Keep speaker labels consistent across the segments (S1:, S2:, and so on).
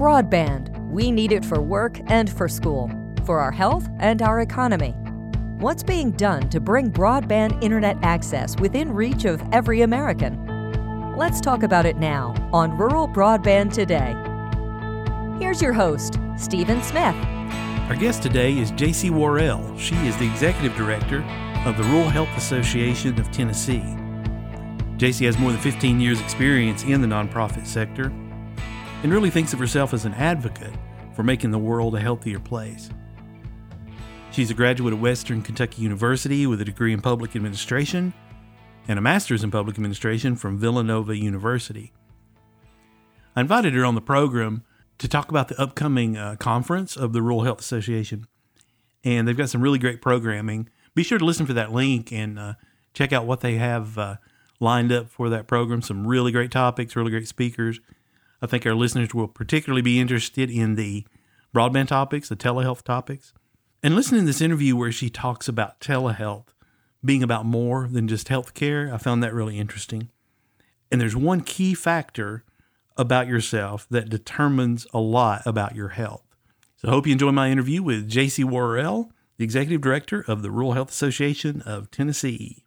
S1: Broadband. We need it for work and for school, for our health and our economy. What's being done to bring broadband internet access within reach of every American? Let's talk about it now on Rural Broadband Today. Here's your host, Stephen Smith.
S2: Our guest today is JC Worrell. She is the Executive Director of the Rural Health Association of Tennessee. JC has more than 15 years' experience in the nonprofit sector and really thinks of herself as an advocate for making the world a healthier place. She's a graduate of Western Kentucky University with a degree in public administration and a master's in public administration from Villanova University. I invited her on the program to talk about the upcoming uh, conference of the Rural Health Association, and they've got some really great programming. Be sure to listen for that link and uh, check out what they have uh, lined up for that program. Some really great topics, really great speakers. I think our listeners will particularly be interested in the broadband topics, the telehealth topics. And listen to this interview where she talks about telehealth being about more than just healthcare. I found that really interesting. And there's one key factor about yourself that determines a lot about your health. So I hope you enjoy my interview with JC Worrell, the Executive Director of the Rural Health Association of Tennessee.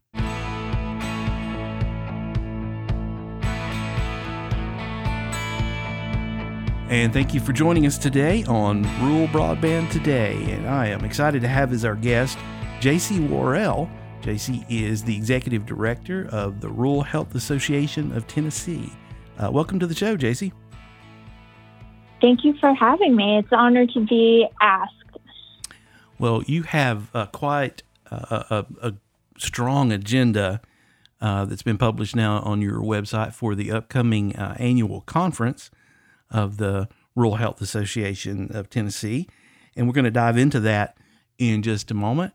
S2: And thank you for joining us today on Rural Broadband Today. And I am excited to have as our guest JC Worrell. JC is the Executive Director of the Rural Health Association of Tennessee. Uh, welcome to the show, JC.
S3: Thank you for having me. It's an honor to be asked.
S2: Well, you have uh, quite a, a, a, strong agenda uh, that's been published now on your website for the upcoming uh, annual conference of the Rural Health Association of Tennessee. And we're going to dive into that in just a moment.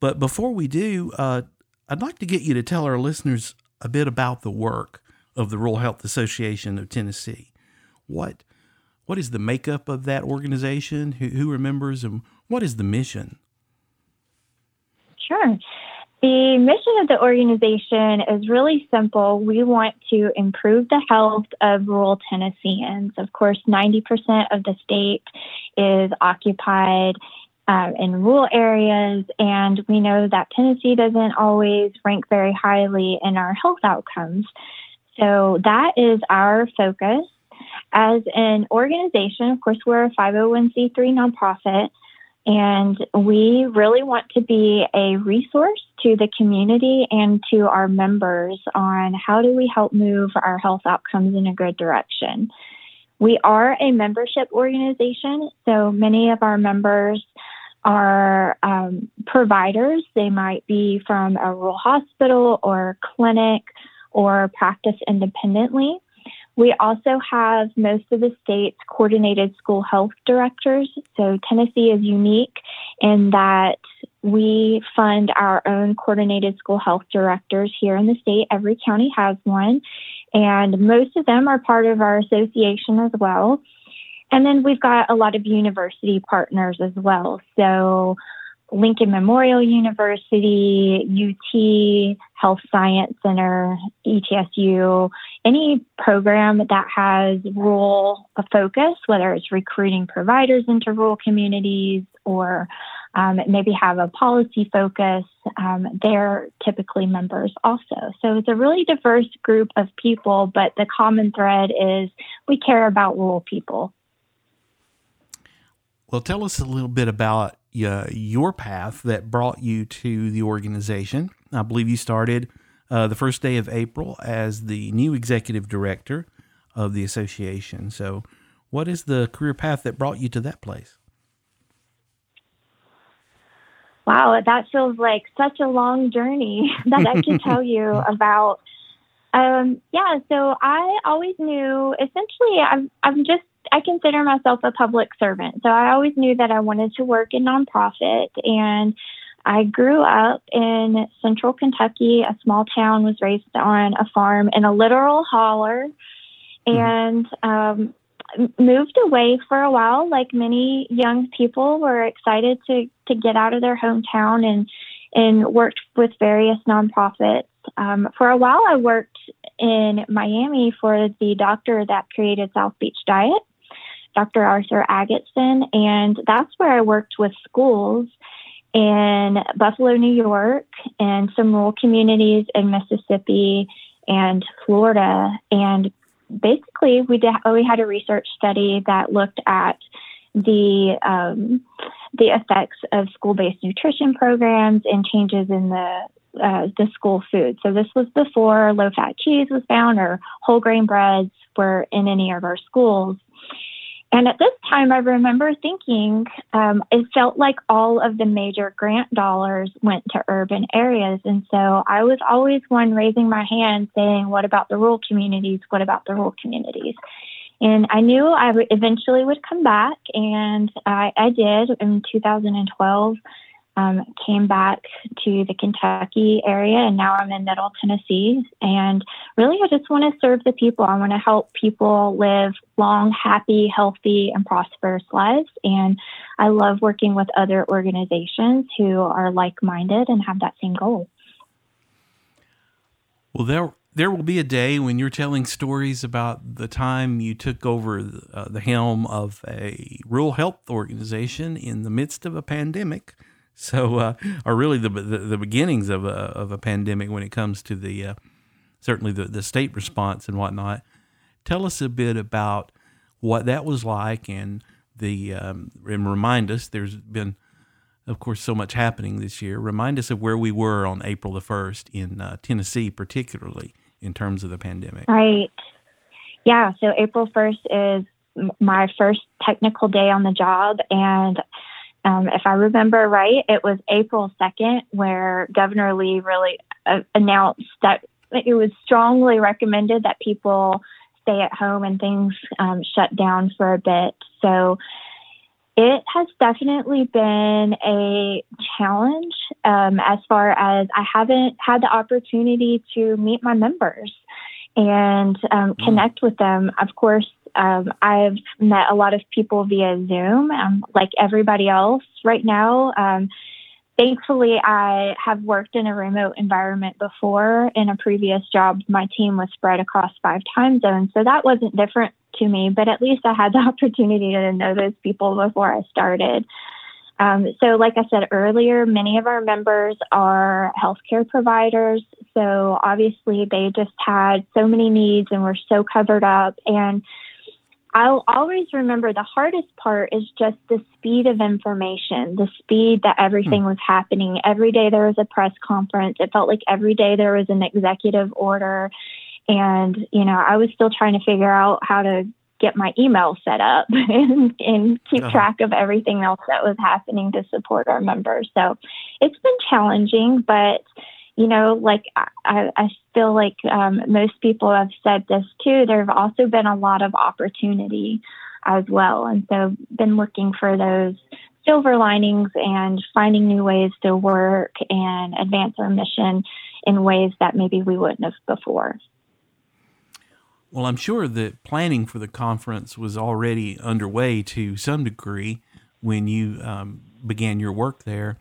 S2: But before we do, uh, I'd like to get you to tell our listeners a bit about the work of the Rural Health Association of Tennessee. What what is the makeup of that organization? Who, who remembers and what is the mission?
S3: Sure. The mission of the organization is really simple. We want to improve the health of rural Tennesseans. Of course, 90% of the state is occupied uh, in rural areas, and we know that Tennessee doesn't always rank very highly in our health outcomes. So that is our focus. As an organization, of course, we're a 501c3 nonprofit. And we really want to be a resource to the community and to our members on how do we help move our health outcomes in a good direction. We are a membership organization, so many of our members are um, providers. They might be from a rural hospital or clinic or practice independently. We also have most of the state's coordinated school health directors. So Tennessee is unique in that we fund our own coordinated school health directors here in the state. Every county has one, and most of them are part of our association as well. And then we've got a lot of university partners as well. So Lincoln Memorial University, UT, Health Science Center, ETSU, any program that has rural focus, whether it's recruiting providers into rural communities or um, maybe have a policy focus, um, they're typically members also. So it's a really diverse group of people, but the common thread is we care about rural people.
S2: Well, tell us a little bit about uh, your path that brought you to the organization. I believe you started uh, the first day of April as the new executive director of the association. So, what is the career path that brought you to that place?
S3: Wow, that feels like such a long journey that I can tell you about. Um, yeah, so I always knew essentially I'm, I'm just I consider myself a public servant. So I always knew that I wanted to work in nonprofit. And I grew up in central Kentucky, a small town, was raised on a farm in a literal holler, mm-hmm. and um, moved away for a while. Like many young people, were excited to to get out of their hometown and and worked with various nonprofits. Um, for a while, I worked in Miami for the doctor that created South Beach Diet. Dr. Arthur Agatston, and that's where I worked with schools in Buffalo, New York, and some rural communities in Mississippi and Florida. And basically, we did, we had a research study that looked at the um, the effects of school-based nutrition programs and changes in the uh, the school food. So this was before low-fat cheese was found or whole grain breads were in any of our schools. And at this time, I remember thinking um, it felt like all of the major grant dollars went to urban areas. And so I was always one raising my hand saying, What about the rural communities? What about the rural communities? And I knew I eventually would come back, and I, I did in 2012 um, came back to the Kentucky area, and now I'm in Middle Tennessee. And really, I just want to serve the people. I want to help people live long, happy, healthy, and prosperous lives. And I love working with other organizations who are like minded and have that same goal.
S2: Well, there there will be a day when you're telling stories about the time you took over the, uh, the helm of a rural health organization in the midst of a pandemic so uh, are really the, the, the beginnings of a of a pandemic when it comes to the uh, certainly the the state response and whatnot. Tell us a bit about what that was like, and the um, and remind us. There's been, of course, so much happening this year. Remind us of where we were on April the first in uh, Tennessee, particularly in terms of the pandemic.
S3: Right. Yeah. So April first is my first technical day on the job, and um, if I remember right, it was April 2nd where Governor Lee really uh, announced that it was strongly recommended that people stay at home and things um, shut down for a bit. So it has definitely been a challenge um, as far as I haven't had the opportunity to meet my members and um, mm. connect with them. Of course, um, I've met a lot of people via Zoom, um, like everybody else right now. Um, thankfully, I have worked in a remote environment before. In a previous job, my team was spread across five time zones, so that wasn't different to me, but at least I had the opportunity to know those people before I started. Um, so, like I said earlier, many of our members are healthcare providers. So, obviously, they just had so many needs and were so covered up. And I'll always remember the hardest part is just the speed of information, the speed that everything hmm. was happening. Every day there was a press conference. It felt like every day there was an executive order. And, you know, I was still trying to figure out how to get my email set up and, and keep uh-huh. track of everything else that was happening to support our members. So it's been challenging, but you know, like I, I feel like um, most people have said this too. There have also been a lot of opportunity as well, and so been looking for those silver linings and finding new ways to work and advance our mission in ways that maybe we wouldn't have before.
S2: Well, I'm sure that planning for the conference was already underway to some degree when you um, began your work there.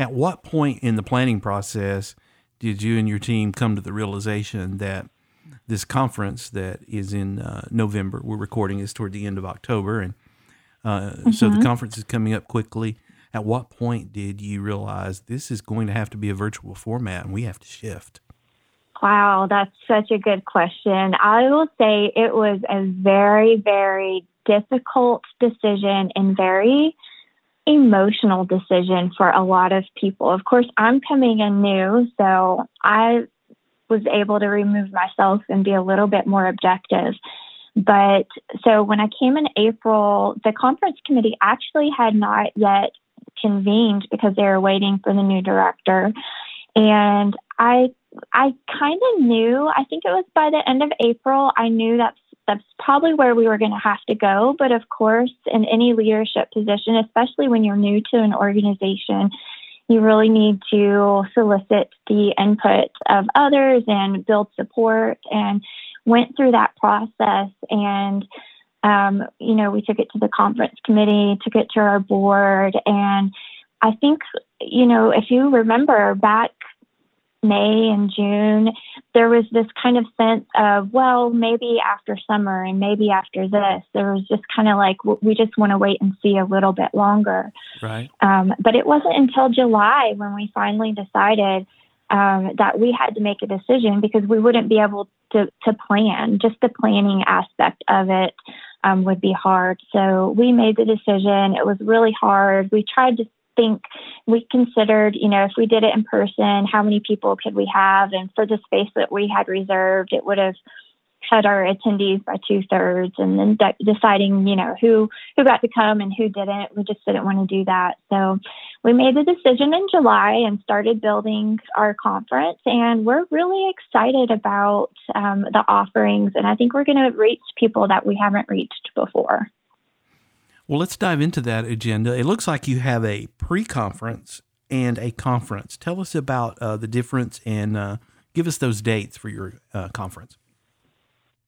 S2: At what point in the planning process did you and your team come to the realization that this conference that is in uh, November, we're recording is toward the end of October, and uh, mm-hmm. so the mm-hmm. conference is coming up quickly. At what point did you realize this is going to have to be a virtual format and we have to shift?
S3: Wow, that's such a good question. I will say it was a very, very difficult decision and very emotional decision for a lot of people. Of course, I'm coming in new, so I was able to remove myself and be a little bit more objective. But so when I came in April, the conference committee actually had not yet convened because they were waiting for the new director. And I I kind of knew, I think it was by the end of April, I knew that that's probably where we were going to have to go. But of course, in any leadership position, especially when you're new to an organization, you really need to solicit the input of others and build support and went through that process and um, you know we took it to the conference committee took it to our board and i think you know if you remember back May and June, there was this kind of sense of, well, maybe after summer and maybe after this. There was just kind of like, we just want to wait and see a little bit longer.
S2: Right.
S3: Um, but it wasn't until July when we finally decided um, that we had to make a decision because we wouldn't be able to, to plan. Just the planning aspect of it um, would be hard. So we made the decision. It was really hard. We tried to think we considered, you know, if we did it in person, how many people could we have? And for the space that we had reserved, it would have cut our attendees by two thirds, and then de- deciding, you know, who who got to come and who didn't. We just didn't want to do that, so we made the decision in July and started building our conference. And we're really excited about um, the offerings, and I think we're going to reach people that we haven't reached before.
S2: Well, let's dive into that agenda. It looks like you have a pre-conference and a conference. Tell us about uh, the difference and uh, give us those dates for your uh, conference.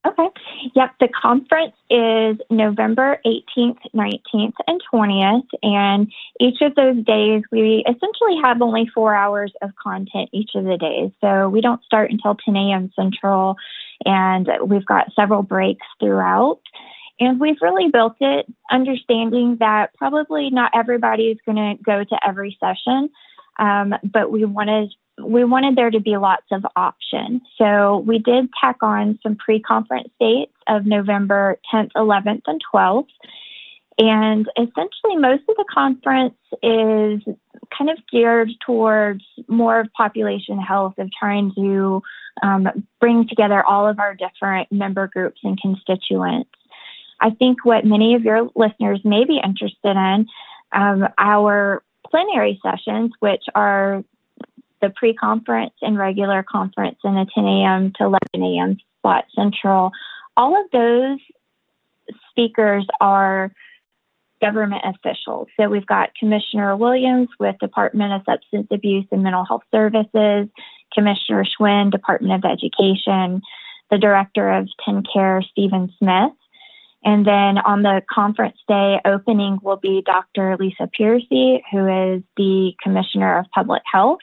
S3: Okay. Yep. The conference is November 18th, 19th, and 20th. And each of those days, we essentially have only four hours of content each of the days. So we don't start until 10 a.m. Central, and we've got several breaks throughout. And we've really built it understanding that probably not everybody is going to go to every session, um, but we wanted we wanted there to be lots of options. So we did tack on some pre-conference dates of November 10th, 11th, and 12th. And essentially, most of the conference is kind of geared towards more of population health, of trying to um, bring together all of our different member groups and constituents. I think what many of your listeners may be interested in um, our plenary sessions, which are the pre conference and regular conference in the 10 a.m. to 11 a.m. spot central, all of those speakers are government officials. So we've got Commissioner Williams with Department of Substance Abuse and Mental Health Services, Commissioner Schwinn, Department of Education, the Director of TennCare, Stephen Smith, and then on the conference day opening will be Dr. Lisa Piercey, who is the Commissioner of Public Health.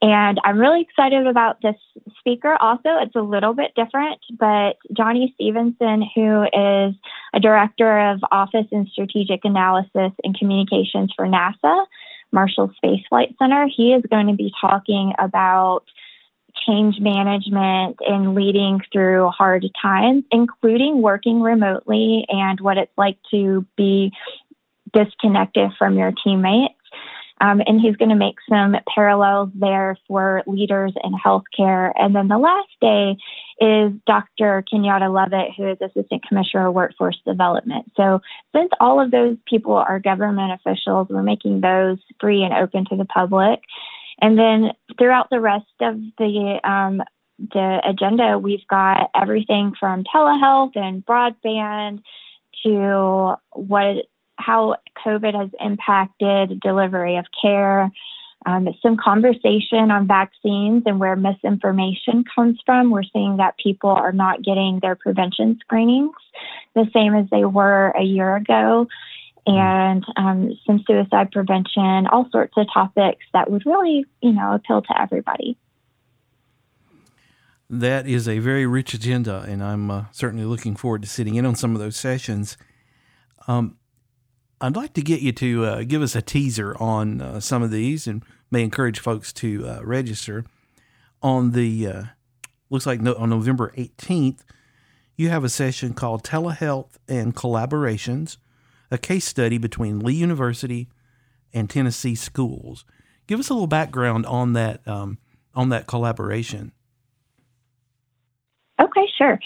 S3: And I'm really excited about this speaker also. It's a little bit different, but Johnny Stephenson, who is a director of Office and Strategic Analysis and Communications for NASA, Marshall Space Flight Center, he is going to be talking about change management and leading through hard times, including working remotely and what it's like to be disconnected from your teammates. Um, and he's going to make some parallels there for leaders in healthcare. And then the last day is Dr. Kenyatta Lovett, who is Assistant Commissioner of Workforce Development. So, since all of those people are government officials, we're making those free and open to the public. And then throughout the rest of the um, the agenda, we've got everything from telehealth and broadband to what how COVID has impacted delivery of care. Um, some conversation on vaccines and where misinformation comes from. We're seeing that people are not getting their prevention screenings the same as they were a year ago and um, some suicide prevention, all sorts of topics that would really, you know, appeal to everybody.
S2: That is a very rich agenda, and I'm uh, certainly looking forward to sitting in on some of those sessions. Um, I'd like to get you to uh, give us a teaser on uh, some of these, and may encourage folks to uh, register. On the uh, looks like no, on November 18th, you have a session called Telehealth and Collaborations a case study between Lee University and Tennessee schools. Give us a little background on that um, on that collaboration.
S3: Okay, sure.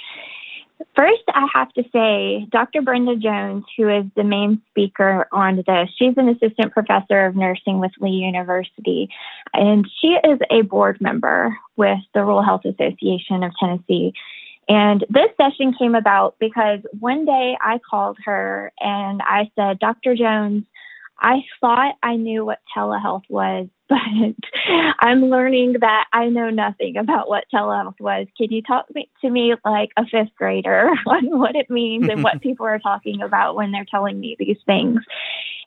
S3: First, I have to say, Dr. Brenda Jones, who is the main speaker on this, she's an assistant professor of nursing with Lee University, and she is a board member with the Rural Health Association of Tennessee. And this session came about because one day I called her and I said, Dr. Jones, I thought I knew what telehealth was, but I'm learning that I know nothing about what telehealth was. Can you talk to me like a fifth grader on what it means and what people are talking about when they're telling me these things?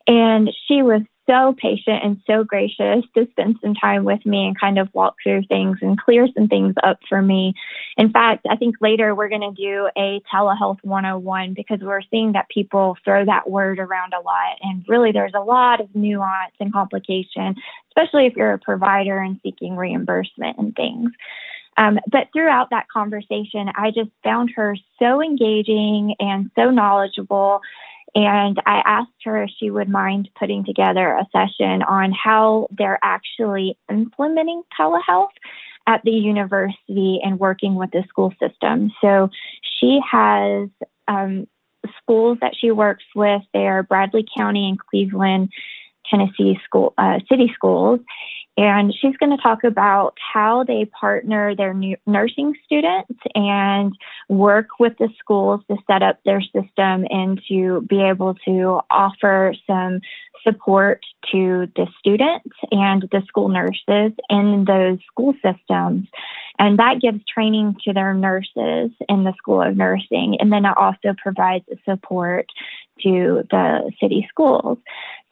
S3: And she was so patient and so gracious to spend some time with me and kind of walk through things and clear some things up for me. In fact, I think later we're going to do a telehealth 101 because we're seeing that people throw that word around a lot. And really, there's a lot of nuance and complication, especially if you're a provider and seeking reimbursement and things. Um, but throughout that conversation, I just found her so engaging and so knowledgeable. And I asked her if she would mind putting together a session on how they're actually implementing telehealth at the university and working with the school system. So she has um, schools that she works with. They are Bradley County and Cleveland, Tennessee school uh, city schools, and she's going to talk about how they partner their nursing students and work with the schools to set up their system and to be able to offer some support to the students and the school nurses in those school systems. And that gives training to their nurses in the School of Nursing. And then it also provides support to the city schools.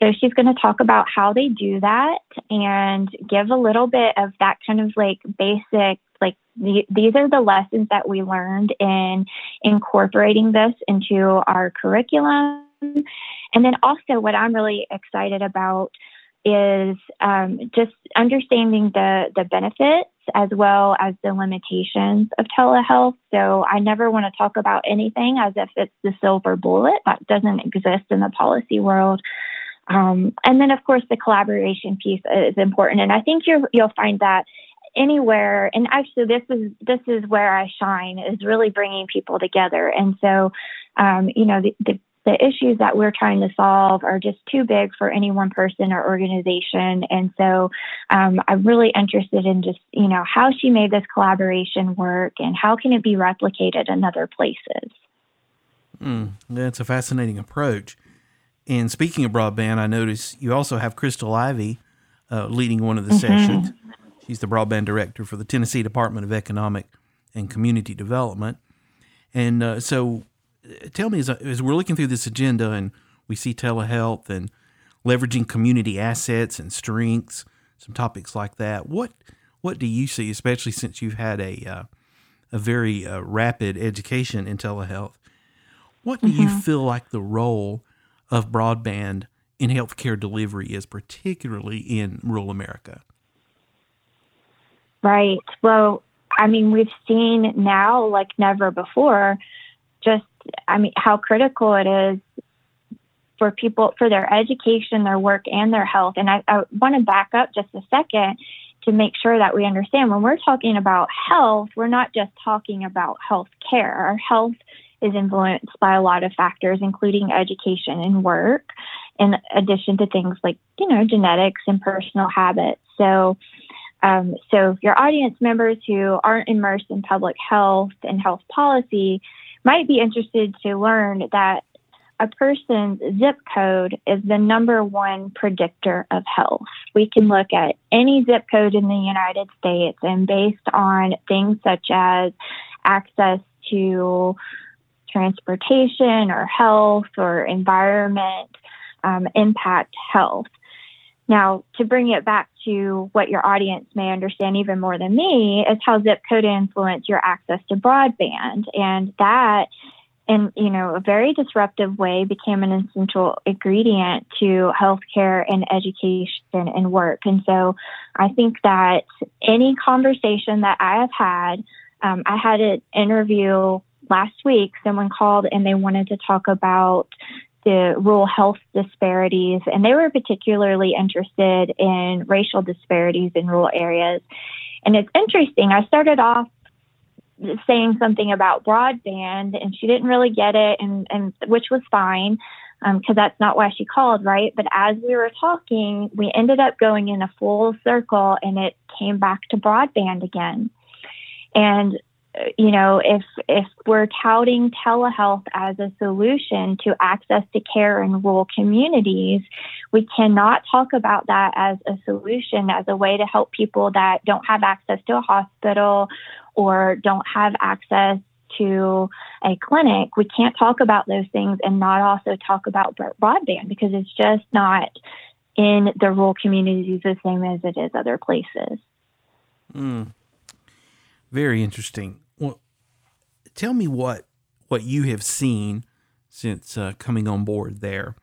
S3: So she's going to talk about how they do that and give a little bit of that kind of like basic, like the, these are the lessons that we learned in incorporating this into our curriculum. And then also, what I'm really excited about is um, just understanding the the benefits as well as the limitations of telehealth. So I never want to talk about anything as if it's the silver bullet that doesn't exist in the policy world. Um, and then, of course, the collaboration piece is important, and I think you you'll find that anywhere. And actually, this is this is where I shine is really bringing people together. And so, um, you know, the, the the issues that we're trying to solve are just too big for any one person or organization. And so um, I'm really interested in just, you know, how she made this collaboration work and how can it be replicated in other places.
S2: Mm, that's a fascinating approach. And speaking of broadband, I notice you also have Crystal Ivey uh, leading one of the mm-hmm. sessions. She's the broadband director for the Tennessee Department of Economic and Community Development. And uh, so tell me as, as we're looking through this agenda and we see telehealth and leveraging community assets and strengths, some topics like that. What what do you see, especially since you've had a uh, a very uh, rapid education in telehealth? What do mm-hmm. you feel like the role of broadband in healthcare delivery is, particularly in rural America?
S3: Right. Well, I mean, we've seen now, like never before, just I mean, how critical it is for people for their education, their work, and their health. And I, I want to back up just a second to make sure that we understand when we're talking about health, we're not just talking about health care. Our health is influenced by a lot of factors, including education and work, in addition to things like, you know, genetics and personal habits. So, um, so your audience members who aren't immersed in public health and health policy might be interested to learn that a person's zip code is the number one predictor of health. We can look at any zip code in the United States, and based on things such as access to transportation or health or environment, um, impact health. Now, to bring it back to what your audience may understand even more than me is how zip code influence your access to broadband. And that, in you know, a very disruptive way, became an essential ingredient to healthcare and education and work. And so, I think that any conversation that I have had, um, I had an interview last week. Someone called and they wanted to talk about the rural health disparities, and they were particularly interested in racial disparities in rural areas. And it's interesting. I started off saying something about broadband, and she didn't really get it, and, and which was fine because um, that's not why she called, right? But as we were talking, we ended up going in a full circle, and it came back to broadband again. And you know, if if we're touting telehealth as a solution to access to care in rural communities, we cannot talk about that as a solution as a way to help people that don't have access to a hospital or don't have access to a clinic. We can't talk about those things and not also talk about broadband because it's just not in the rural communities the same as it is other places.
S2: Mm. Very interesting. Tell me what what you have seen since uh, coming on board there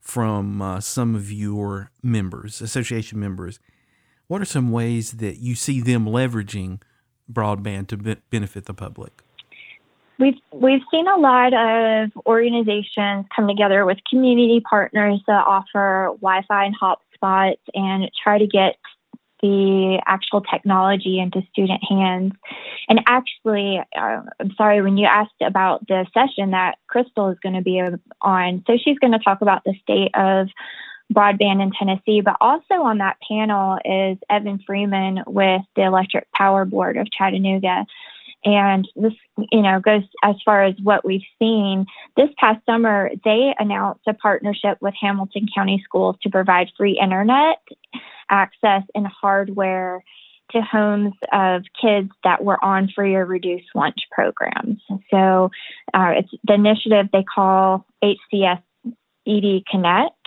S2: from uh, some of your members, association members. What are some ways that you see them leveraging broadband to be- benefit the public?
S3: We've we've seen a lot of organizations come together with community partners that offer Wi-Fi and hotspots and try to get the actual technology into student hands. And actually, uh, I'm sorry when you asked about the session that Crystal is going to be on. So she's going to talk about the state of broadband in Tennessee, but also on that panel is Evan Freeman with the Electric Power Board of Chattanooga. And this, you know, goes as far as what we've seen. This past summer, they announced a partnership with Hamilton County Schools to provide free internet access and hardware to homes of kids that were on free or reduced lunch programs. So uh, it's the initiative they call HCS ED Connect.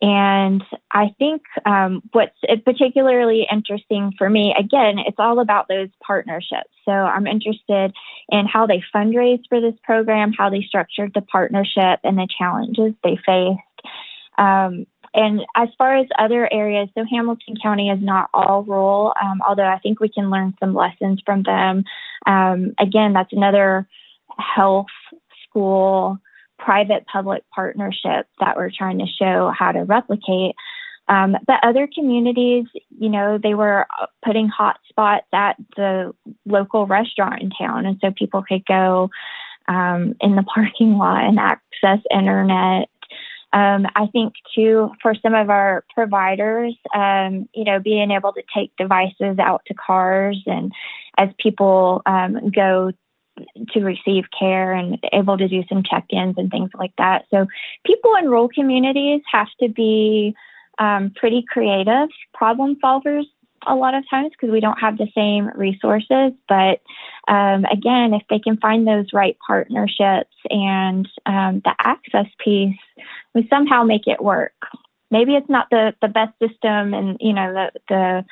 S3: And I think um, what's particularly interesting for me, again, it's all about those partnerships. So I'm interested in how they fundraise for this program, how they structured the partnership, and the challenges they faced. Um, and as far as other areas, so Hamilton County is not all rural, um, although I think we can learn some lessons from them. Um, again, that's another health school private public partnership that we're trying to show how to replicate. Um, but other communities, you know, they were putting hot spots at the local restaurant in town. And so people could go um, in the parking lot and access internet. Um, I think too, for some of our providers, um, you know, being able to take devices out to cars and as people um, go to receive care and able to do some check-ins and things like that. So people in rural communities have to be um, pretty creative problem solvers a lot of times because we don't have the same resources. But um, again, if they can find those right partnerships and um, the access piece, we somehow make it work. Maybe it's not the, the best system and, you know, the, the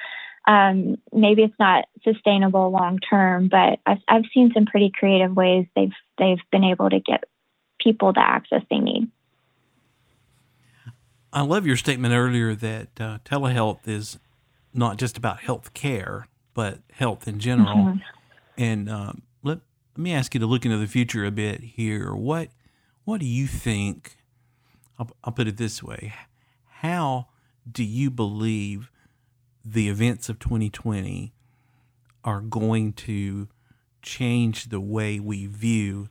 S3: um, maybe it's not sustainable long term, but I've, I've seen some pretty creative ways they've they've been able to get people the access they need.
S2: I love your statement earlier that uh, telehealth is not just about health care, but health in general. Mm-hmm. And um, let let me ask you to look into the future a bit here. What what do you think? I'll, I'll put it this way: How do you believe the events of 2020 are going to change the way we view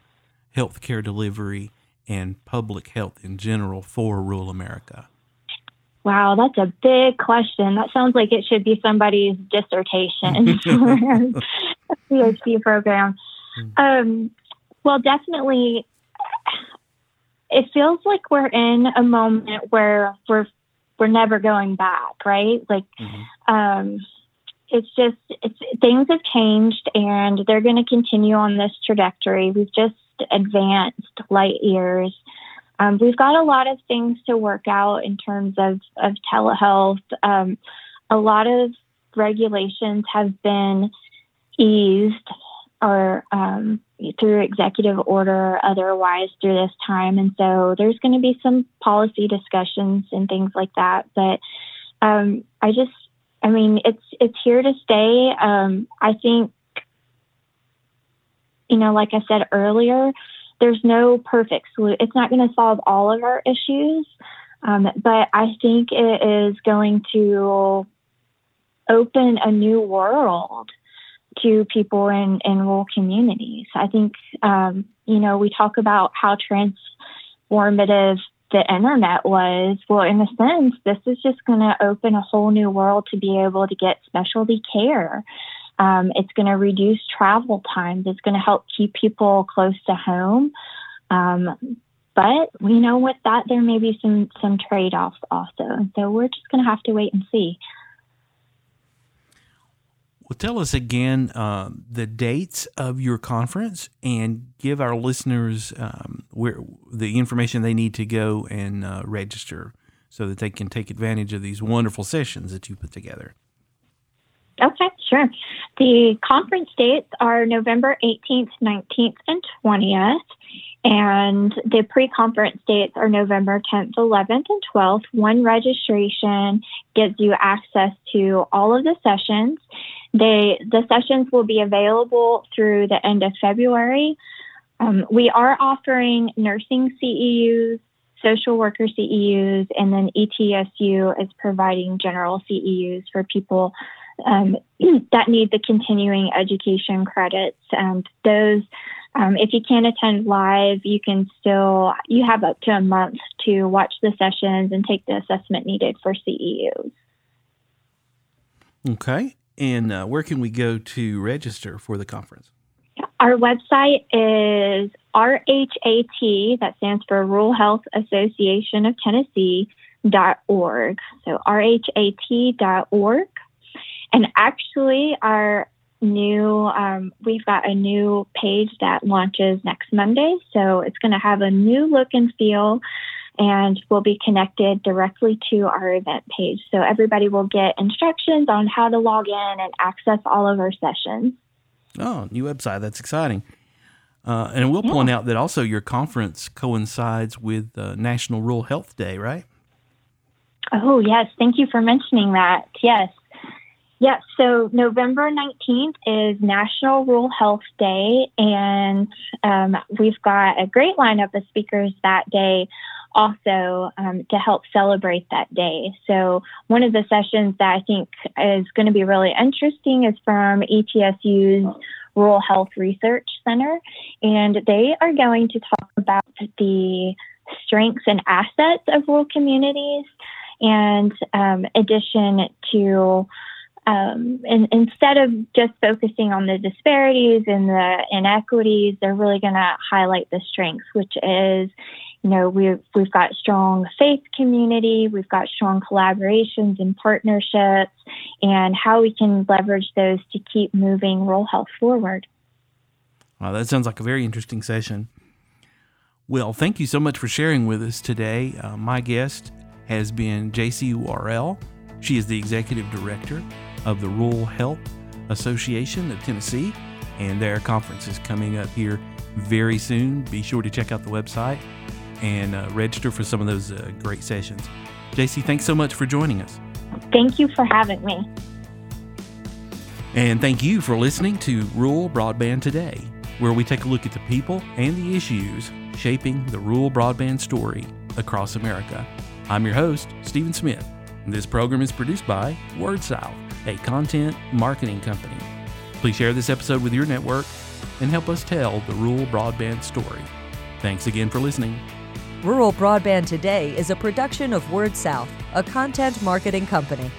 S2: healthcare delivery and public health in general for rural America?
S3: Wow, that's a big question. That sounds like it should be somebody's dissertation PhD program. Hmm. Um, well, definitely, it feels like we're in a moment where we're we're never going back, right? Like, mm-hmm. um, it's just it's things have changed and they're going to continue on this trajectory. We've just advanced light years. Um, we've got a lot of things to work out in terms of of telehealth. Um, a lot of regulations have been eased or um, through executive order, otherwise through this time. And so there's going to be some policy discussions and things like that. But um, I just, I mean, it's it's here to stay. Um, I think, you know, like I said earlier, there's no perfect solution. It's not going to solve all of our issues, um, but I think it is going to open a new world to people in, in rural communities. I think, um, you know, we talk about how transformative the internet was. Well, in a sense, this is just going to open a whole new world to be able to get specialty care. Um, it's going to reduce travel times. It's going to help keep people close to home. Um, but you know, with that, there may be some some trade offs also. So we're just going to have to wait and see.
S2: Well, tell us again uh, the dates of your conference and give our listeners um, where the information they need to go and uh, register so that they can take advantage of these wonderful sessions that you put together.
S3: Okay, sure. The conference dates are November 18th, 19th, and 20th. And the pre conference dates are November 10th, 11th, and 12th. One registration gives you access to all of the sessions. They, the sessions will be available through the end of February. Um, we are offering nursing CEUs, social worker CEUs, and then ETSU is providing general CEUs for people um, that need the continuing education credits. And those, um, if you can't attend live, you can still, you have up to a month to watch the sessions and take the assessment needed for CEUs.
S2: Okay. And uh, where can we go to register for the conference?
S3: Our website is RHAT, that stands for Rural Health Association of Tennessee. Dot org. So rhat.org. And actually, our new, um, we've got a new page that launches next Monday. So it's going to have a new look and feel and will be connected directly to our event page. So everybody will get instructions on how to log in and access all of our sessions.
S2: Oh, new website. That's exciting. Uh, and we'll yeah. point out that also your conference coincides with uh, National Rural Health Day, right?
S3: Oh, yes. Thank you for mentioning that. Yes. Yes, so November 19th is National Rural Health Day, and um, we've got a great lineup of speakers that day also um, to help celebrate that day. So, one of the sessions that I think is going to be really interesting is from ETSU's Rural Health Research Center, and they are going to talk about the strengths and assets of rural communities, and um, addition to um, and instead of just focusing on the disparities and the inequities, they're really going to highlight the strengths, which is, you know, we've we've got strong faith community, we've got strong collaborations and partnerships, and how we can leverage those to keep moving rural health forward.
S2: Wow, that sounds like a very interesting session. Well, thank you so much for sharing with us today. Uh, my guest has been JC Worrell. She is the executive director of the Rural Health Association of Tennessee, and their conference is coming up here very soon. Be sure to check out the website and uh, register for some of those uh, great sessions. JC, thanks so much for joining us.
S3: Thank you for having me.
S2: And thank you for listening to Rural Broadband Today, where we take a look at the people and the issues shaping the rural broadband story across America. I'm your host, Stephen Smith. and This program is produced by WordSouth a content marketing company. Please share this episode with your network and help us tell the rural broadband story. Thanks again for listening.
S1: Rural Broadband Today is a production of WordSouth, a content marketing company.